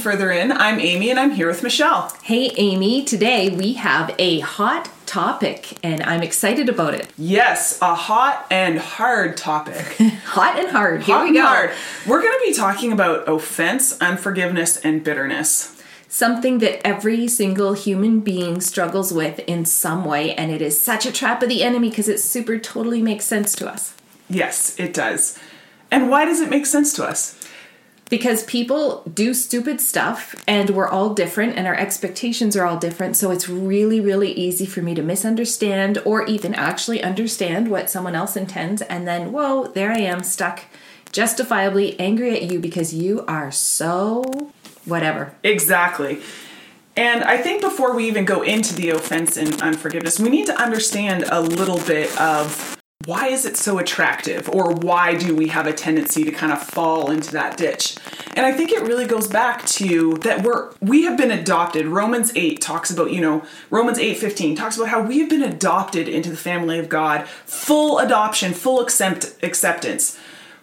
further in. I'm Amy and I'm here with Michelle. Hey, Amy. Today we have a hot topic and I'm excited about it. Yes, a hot and hard topic. hot and hard. Here hot we go. hard. We're going to be talking about offense, unforgiveness, and bitterness. Something that every single human being struggles with in some way, and it is such a trap of the enemy because it super totally makes sense to us. Yes, it does. And why does it make sense to us? Because people do stupid stuff and we're all different and our expectations are all different. So it's really really easy for me to misunderstand or even actually understand what someone else intends. And then whoa there i am stuck justifiably angry at you because you are so whatever. Exactly. And I think before we even go into the offense and unforgiveness, we need to understand a little bit of why is it so attractive? Or why do we have a tendency to kind of fall into that ditch? And i think it really goes back to that we're we have been adopted. Romans 8 talks about you know romans 8 15 talks about how we have been adopted into the family of god. Full adoption full accept, acceptance.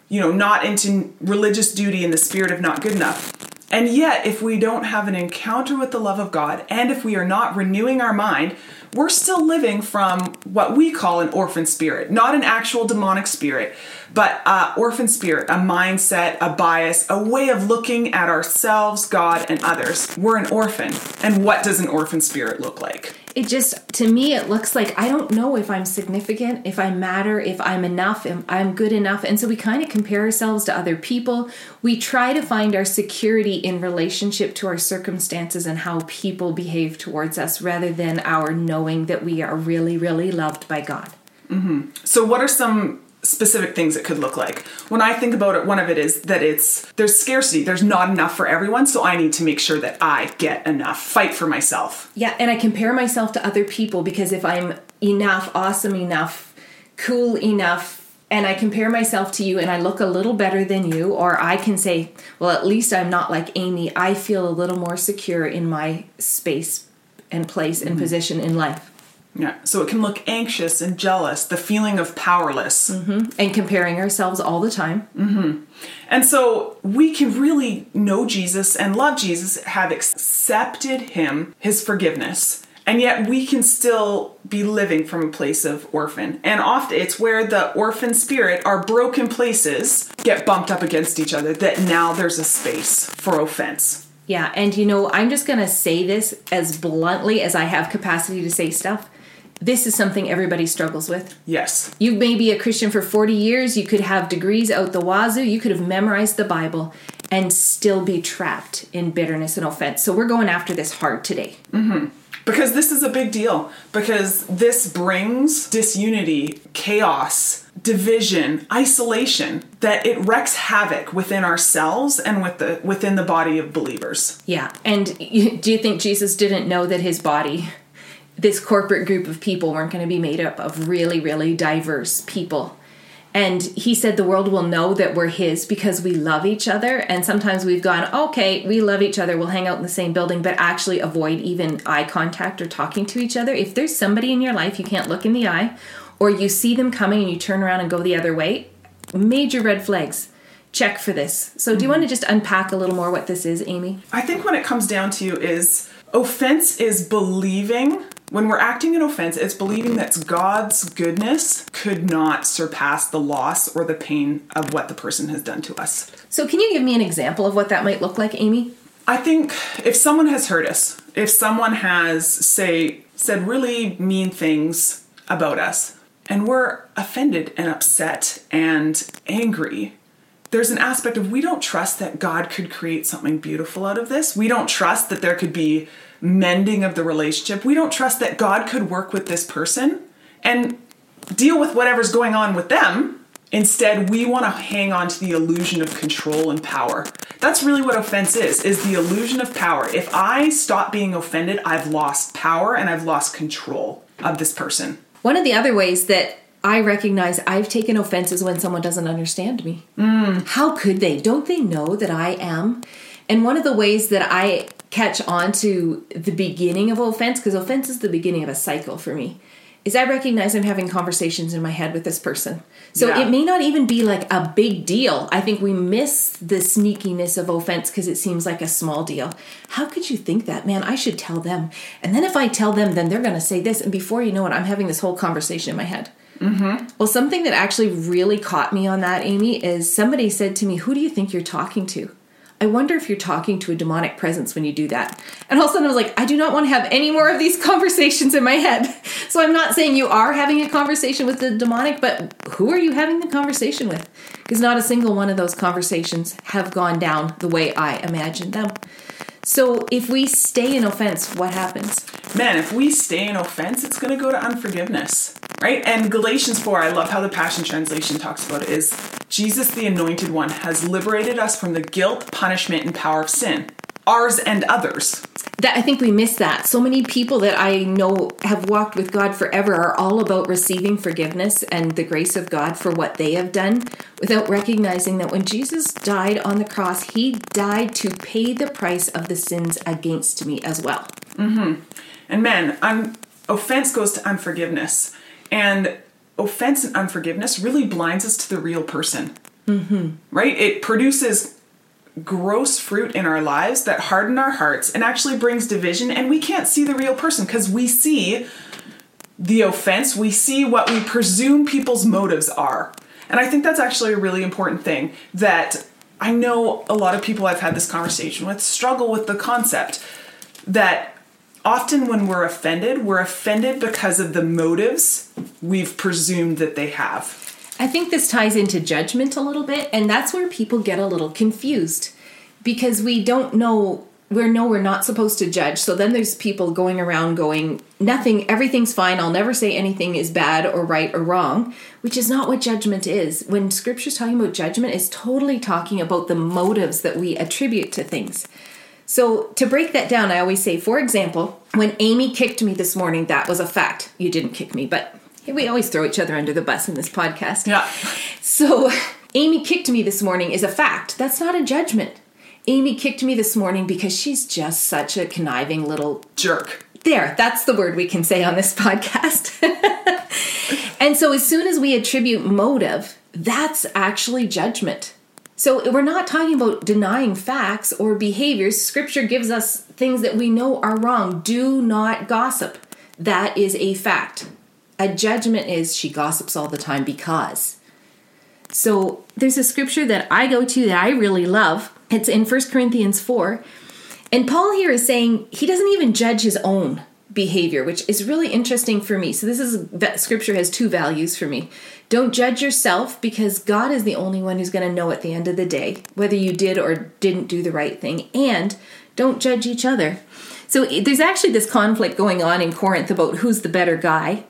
You know not into religious duty in the spirit of not good enough and yet, if we don't have an encounter with the love of God, and if we are not renewing our mind, we're still living from what we call an orphan spirit, not an actual demonic spirit, but uh, orphan spirit, a mindset, a bias, a way of looking at ourselves, God, and others. We're an orphan. And what does an orphan spirit look like? It just to me it looks like i don't know if i'm significant if i matter if i'm enough if i'm good enough. And so we kind of compare ourselves to other people. We try to find our security in relationship to our circumstances and how people behave towards us rather than our knowing that we are really really loved by god. Mm-hmm. so what are some specific things it could look like. When I think about it, one of it is that it's there's scarcity. There's not enough for everyone, so I need to make sure that I get enough. Fight for myself. Yeah, and I compare myself to other people because if I'm enough, awesome enough, cool enough, and I compare myself to you and I look a little better than you, or I can say, well, at least I'm not like Amy. I feel a little more secure in my space and place and mm-hmm. position in life. Yeah, so it can look anxious and jealous, the feeling of powerless. Mm-hmm. And comparing ourselves all the time. Mm-hmm. And so we can really know Jesus and love Jesus, have accepted Him, His forgiveness, and yet we can still be living from a place of orphan. And often it's where the orphan spirit, our broken places, get bumped up against each other, that now there's a space for offense. Yeah, and you know, I'm just going to say this as bluntly as I have capacity to say stuff this is something everybody struggles with. Yes. You may be a Christian for 40 years, you could have degrees out the wazoo, you could have memorized the Bible and still be trapped in bitterness and offense. So we're going after this hard today. Mm-hmm. Because this is a big deal. Because this brings disunity, chaos, division, isolation that it wreaks havoc within ourselves and with the within the body of believers. Yeah. And do you think Jesus didn't know that his body this corporate group of people weren't going to be made up of really, really diverse people. And he said the world will know that we're his because we love each other. And sometimes we've gone, okay, we love each other, we'll hang out in the same building, but actually avoid even eye contact or talking to each other. If there's somebody in your life you can't look in the eye, or you see them coming and you turn around and go the other way, major red flags. Check for this. So, do you mm-hmm. want to just unpack a little more what this is, Amy? I think when it comes down to is offense is believing when we're acting in offense, it's believing that God's goodness could not surpass the loss or the pain of what the person has done to us. So, can you give me an example of what that might look like, Amy? I think if someone has hurt us, if someone has, say, said really mean things about us, and we're offended and upset and angry, there's an aspect of we don't trust that God could create something beautiful out of this. We don't trust that there could be mending of the relationship. We don't trust that God could work with this person and deal with whatever's going on with them. Instead, we want to hang on to the illusion of control and power. That's really what offense is, is the illusion of power. If I stop being offended, I've lost power and I've lost control of this person. One of the other ways that I recognize I've taken offenses when someone doesn't understand me. Mm. How could they? Don't they know that I am? And one of the ways that I catch on to the beginning of offense because offense is the beginning of a cycle for me is I recognize I'm having conversations in my head with this person. So Yeah. it may not even be like a big deal. I think we miss the sneakiness of offense because it seems like a small deal. How could you think that? Man, I should tell them. And then if I tell them, then they're going to say this. And before you know it, I'm having this whole conversation in my head. Mm-hmm. Well, something that actually really caught me on that, Amy, is somebody said to me, Who do you think you're talking to? I wonder if you're talking to a demonic presence when you do that. And all of a sudden I was like, I do not want to have any more of these conversations in my head. So I'm not saying you are having a conversation with the demonic, but who are you having the conversation with? Because not a single one of those conversations have gone down the way I imagined them. So if we stay in offense, what happens? Man, if we stay in offense, it's going to go to unforgiveness, right? And Galatians 4, I love how the Passion Translation talks about it, is Jesus, the Anointed One, has liberated us from the guilt, punishment, and power of sin, ours and others. That I think we miss that. So many people that I know have walked with God forever are all about receiving forgiveness and the grace of God for what they have done without recognizing that when Jesus died on the cross, he died to pay the price of the sins against me as well. And man, offense goes to unforgiveness. And offense and unforgiveness really blinds us to the real person. Mm-hmm. Right? It produces gross fruit in our lives that harden our hearts and actually brings division. And we can't see the real person because we see the offense, we see what we presume people's motives are. And I think that's actually a really important thing that I know a lot of people I've had this conversation with struggle with the concept that often when we're offended, we're offended because of the motives we've presumed that they have. I think this ties into judgment a little bit, and that's where people get a little confused because we don't know we know we're not supposed to judge. So then there's people going around going, nothing, everything's fine. I'll never say anything is bad or right or wrong, which is not what judgment is. When scripture's talking about judgment, it's totally talking about the motives that we attribute to things. So to break that down, I always say, for example, when Amy kicked me this morning, that was a fact. You didn't kick me, but we always throw each other under the bus in this podcast. Yeah. So, Amy kicked me this morning is a fact. That's not a judgment. Amy kicked me this morning because she's just such a conniving little. Jerk. There, that's the word we can say on this podcast. and so, as soon as we attribute motive, that's actually judgment. So, we're not talking about denying facts or behaviors. Scripture gives us things that we know are wrong. Do not gossip. That is a fact. A judgment is she gossips all the time because. So there's a scripture that I go to that I really love. It's in 1 Corinthians 4. And Paul here is saying he doesn't even judge his own behavior, which is really interesting for me. So this is that scripture has two values for me. Don't judge yourself because God is the only one who's going to know at the end of the day whether you did or didn't do the right thing. And don't judge each other. So there's actually this conflict going on in Corinth about who's the better guy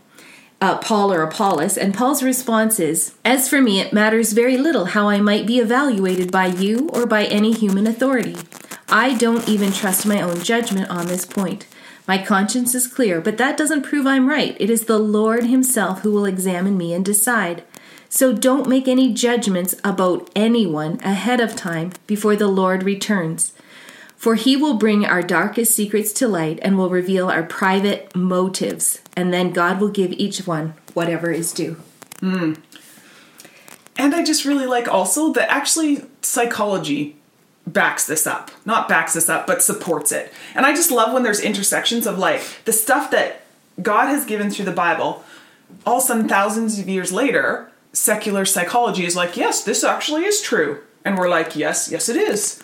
uh, Paul or Apollos, and Paul's response is As for me, it matters very little how I might be evaluated by you or by any human authority. I don't even trust my own judgment on this point. My conscience is clear, but that doesn't prove I'm right. It is the Lord Himself who will examine me and decide. So don't make any judgments about anyone ahead of time before the Lord returns. For he will bring our darkest secrets to light and will reveal our private motives, and then God will give each one whatever is due. Hmm. And I just really like also that actually psychology backs this up. Not backs this up, but supports it. And I just love when there's intersections of like the stuff that God has given through the Bible, all sudden thousands of years later, secular psychology is like, yes, this actually is true. And we're like, yes, yes, it is.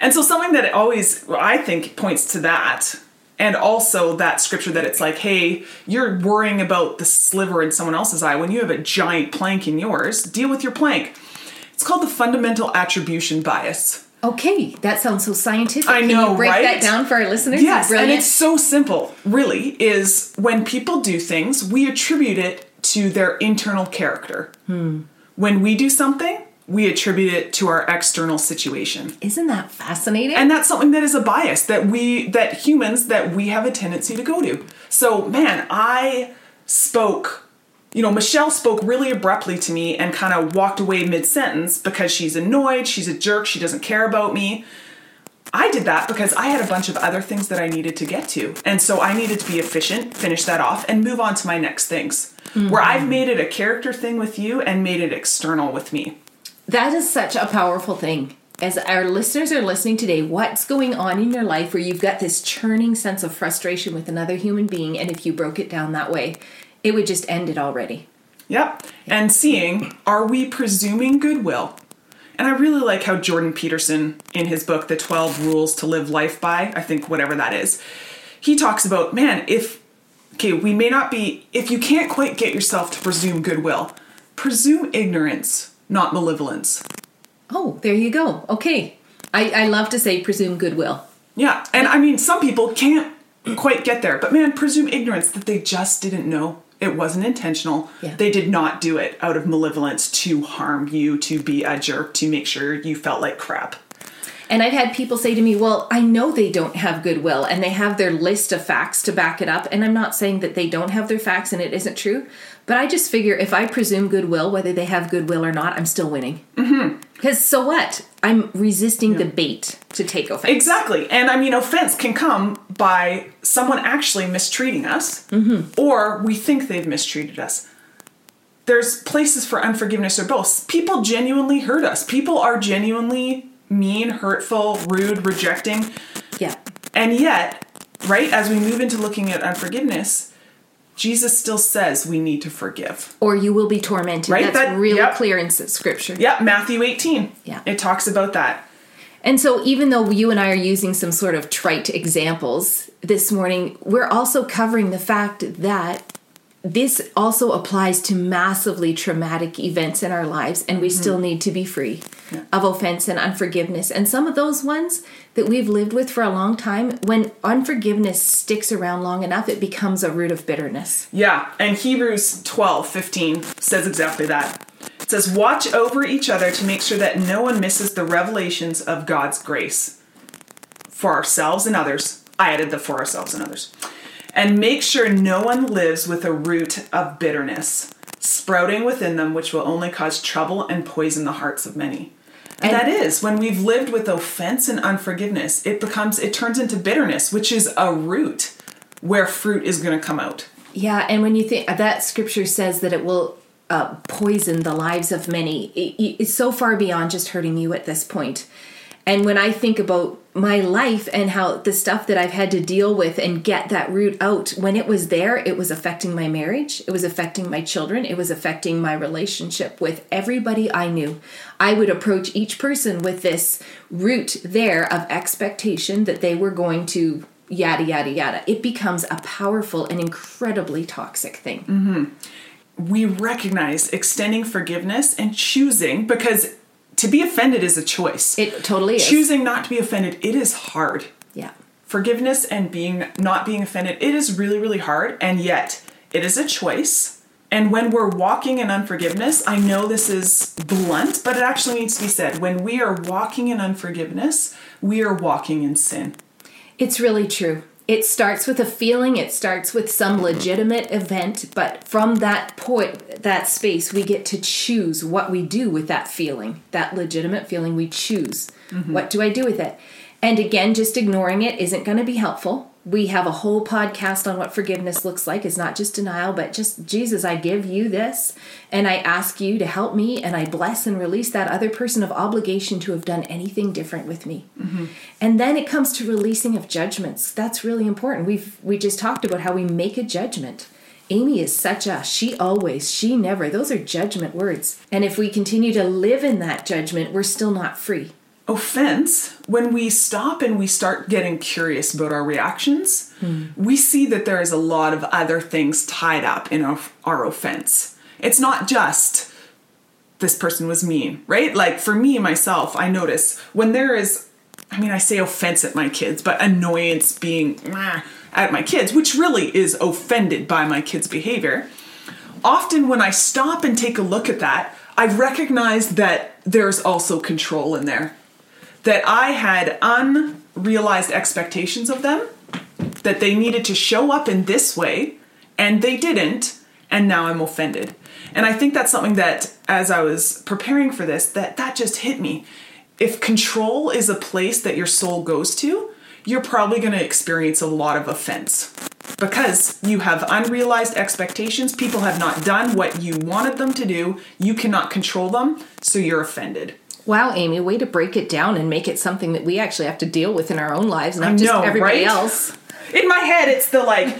And so something that always, I think, points to that. And also that scripture that it's like, hey, you're worrying about the sliver in someone else's eye when you have a giant plank in yours. Deal with your plank. It's called the fundamental attribution bias. Okay, that sounds so scientific. I Can know, you break right? that down for our listeners? Yes, and it's so simple, really, is when people do things, we attribute it to their internal character. Hmm. When we do something, we attribute it to our external situation. Isn't that fascinating? And that's something that is a bias that we that humans that we have a tendency to go to. So, man, I spoke you know, Michelle spoke really abruptly to me and kind of walked away mid sentence because she's annoyed, she's a jerk, she doesn't care about me. I did that because I had a bunch of other things that I needed to get to. And so I needed to be efficient, finish that off, and move on to my next things. Mm-hmm. Where I've made it a character thing with you and made it external with me. That is such a powerful thing. As our listeners are listening today, what's going on in your life where you've got this churning sense of frustration with another human being, and if you broke it down that way, it would just end it already. Yep. And seeing, are we presuming goodwill? And I really like how Jordan Peterson, in his book, The 12 Rules to Live Life By, I think whatever that is, he talks about, man, if, okay, we may not be, if you can't quite get yourself to presume goodwill, presume ignorance, not malevolence. Oh, there you go. Okay. I, I love to say presume goodwill. Yeah. And I mean, some people can't quite get there, but man, presume ignorance that they just didn't know it wasn't intentional. Yeah. They did not do it out of malevolence to harm you, to be a jerk, to make sure you felt like crap. And I've had people say to me, Well, I know they don't have goodwill and they have their list of facts to back it up. And I'm not saying that they don't have their facts and it isn't true, but I just figure if I presume goodwill, whether they have goodwill or not, I'm still winning. Mm-hmm. Because so what? I'm resisting yeah. the bait to take offense. Exactly. And I mean, offense can come by someone actually mistreating us, mm-hmm. or we think they've mistreated us. There's places for unforgiveness or both. People genuinely hurt us. People are genuinely mean, hurtful, rude, rejecting. Yeah. And yet, right, as we move into looking at unforgiveness, Jesus still says we need to forgive. Or you will be tormented. Right? That's that, really yep. clear in scripture. Yeah, Matthew 18. Yeah. It talks about that. And so, even though you and I are using some sort of trite examples this morning, we're also covering the fact that this also applies to massively traumatic events in our lives, and we mm-hmm. still need to be free yeah. of offense and unforgiveness. And some of those ones that we've lived with for a long time, when unforgiveness sticks around long enough, it becomes a root of bitterness. Yeah, and Hebrews 12 15 says exactly that. It says, Watch over each other to make sure that no one misses the revelations of God's grace for ourselves and others. I added the for ourselves and others and make sure no one lives with a root of bitterness sprouting within them, which will only cause trouble and poison the hearts of many. And, and that is when we've lived with offense and unforgiveness, it becomes, it turns into bitterness, which is a root where fruit is going to come out. Yeah, and when you think that scripture says that it will uh, poison the lives of many, it, it's so far beyond just hurting you at this point. And when I think about my life and how the stuff that I've had to deal with and get that root out, when it was there, it was affecting my marriage, it was affecting my children, it was affecting my relationship with everybody I knew. I would approach each person with this root there of expectation that they were going to yada, yada, yada. It becomes a powerful and incredibly toxic thing. Mm-hmm. We recognize extending forgiveness and choosing because to be offended is a choice. It totally is. Choosing not to be offended, it is hard. Yeah. Forgiveness and being not being offended, it is really, really hard. And yet, it is a choice. And when we're walking in unforgiveness, I know this is blunt, but it actually needs to be said. When we are walking in unforgiveness, we are walking in sin. It's really true it starts with a feeling it starts with some legitimate event but from that point that space we get to choose what we do with that feeling that legitimate feeling we choose. Mm-hmm. what do i do with it? And again just ignoring it isn't going to be helpful we have a whole podcast on what forgiveness looks like. It's not just denial, but just Jesus, I give you this and I ask you to help me and I bless and release that other person of obligation to have done anything different with me. Mm-hmm. And then it comes to releasing of judgments. That's really important. We've we just talked about how we make a judgment. Amy is such a she always, she never. Those are judgment words. And if we continue to live in that judgment, we're still not free offense, when we stop and we start getting curious about our reactions, mm. we see that there is a lot of other things tied up in our, our offense. It's not just this person was mean, right? Like for me, myself, I notice when there is, I mean, I say offense at my kids, but annoyance being at my kids, which really is offended by my kids' behavior. Often when I stop and take a look at that, I recognize that there's also control in there that I had unrealized expectations of them, that they needed to show up in this way, and they didn't, and now I'm offended. And I think that's something that, as I was preparing for this, that that just hit me. if control is a place that your soul goes to, you're probably going to experience a lot of offense because you have unrealized expectations. People have not done what you wanted them to do. You cannot control them, so you're offended. Wow, Amy, way to break it down and make it something that we actually have to deal with in our own lives, not I just everybody right? else. In my head, it's the like,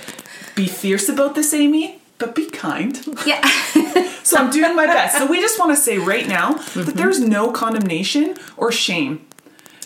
be fierce about this, Amy, but be kind. Yeah. So I'm doing my best. So we just want to say right now that there's no condemnation or shame.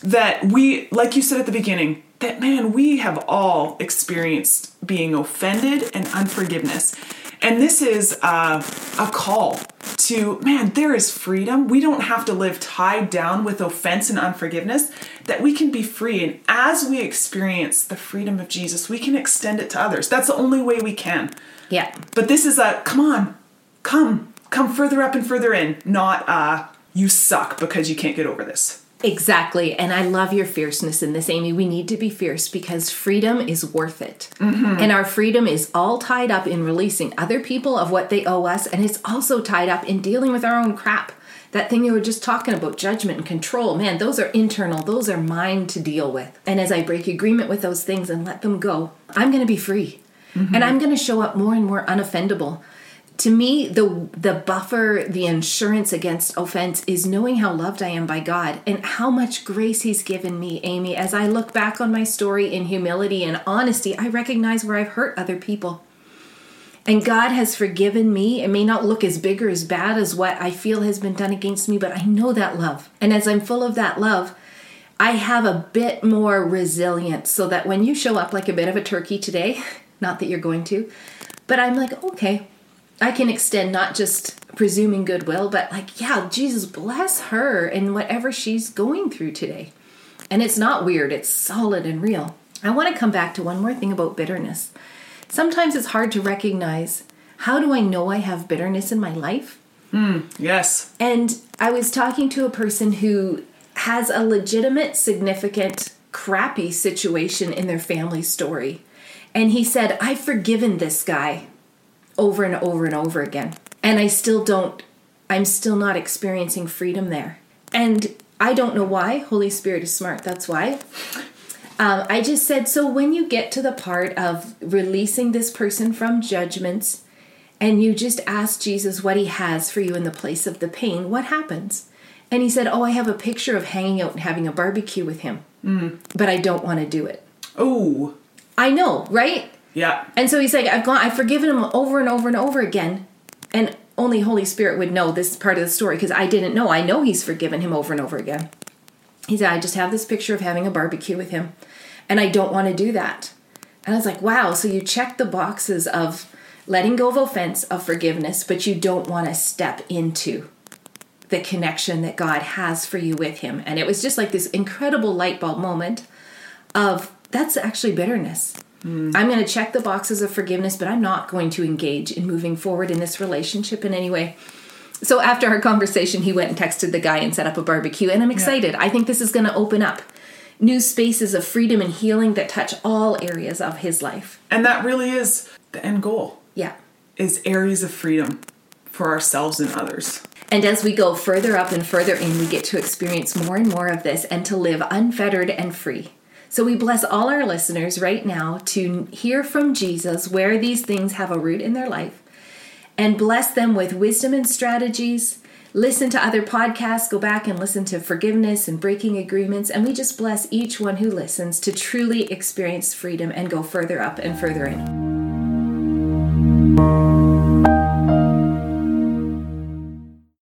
That we, like you said at the beginning, that man, we have all experienced being offended and unforgiveness. And this is uh, a call to, man, there is freedom. We don't have to live tied down with offense and unforgiveness, that we can be free. And as we experience the freedom of Jesus, we can extend it to others. That's the only way we can. yeah. But this is a come on, come, come further up and further in, not uh, you suck because you can't get over this. Exactly. And I love your fierceness in this, Amy. We need to be fierce because freedom is worth it. Mm-hmm. And our freedom is all tied up in releasing other people of what they owe us. And it's also tied up in dealing with our own crap. That thing you were just talking about, judgment and control, man, those are internal, those are mine to deal with. And as I break agreement with those things and let them go, I'm going to be free. Mm-hmm. And I'm going to show up more and more unoffendable to me the the buffer the insurance against offense is knowing how loved i am by god and how much grace he's given me amy. As i look back on my story in humility and honesty i recognize where i've hurt other people. And god has forgiven me. It may not look as big or as bad as what i feel has been done against me but i know that love. And as i'm full of that love I have a bit more resilience so that when you show up like a bit of a turkey today, not that you're going to, but I'm like, okay, I can extend not just presuming goodwill, but like, yeah, Jesus bless her and whatever she's going through today. And it's not weird, it's solid and real. I want to come back to one more thing about bitterness. Sometimes it's hard to recognize how do I know I have bitterness in my life? Hmm. Yes. And I was talking to a person who has a legitimate, significant, crappy situation in their family story. And he said, I've forgiven this guy over and over and over again. And I still don't, I'm still not experiencing freedom there. And I don't know why. Holy Spirit is smart, that's why. Um, I just said, so when you get to the part of releasing this person from judgments and you just ask Jesus what he has for you in the place of the pain, what happens? And he said, Oh, I have a picture of hanging out and having a barbecue with him, but I don't want to do it. Oh, I know, right? Yeah. And so he's like, I've gone, I've forgiven him over and over and over again. And only Holy Spirit would know this part of the story because I didn't know. I know he's forgiven him over and over again. He said, I just have this picture of having a barbecue with him, and I don't want to do that. And I was like, wow, so you check the boxes of letting go of offense, of forgiveness, but you don't want to step into the connection that God has for you with Him. And it was just like this incredible light bulb moment of that's actually bitterness. I'm going to check the boxes of forgiveness, but I'm not going to engage in moving forward in this relationship in any way. So after our conversation, he went and texted the guy and set up a barbecue. And I'm excited. I think this is going to open up new spaces of freedom and healing that touch all areas of his life. And that really is the end goal Yeah. is areas of freedom for ourselves and others. And as we go further up and further in, we get to experience more and more of this and to live unfettered and free. So we bless all our listeners right now to hear from Jesus where these things have a root in their life and bless them with wisdom and strategies. Listen to other podcasts, go back and listen to forgiveness and breaking agreements. And we just bless each one who listens to truly experience freedom and go further up and further in.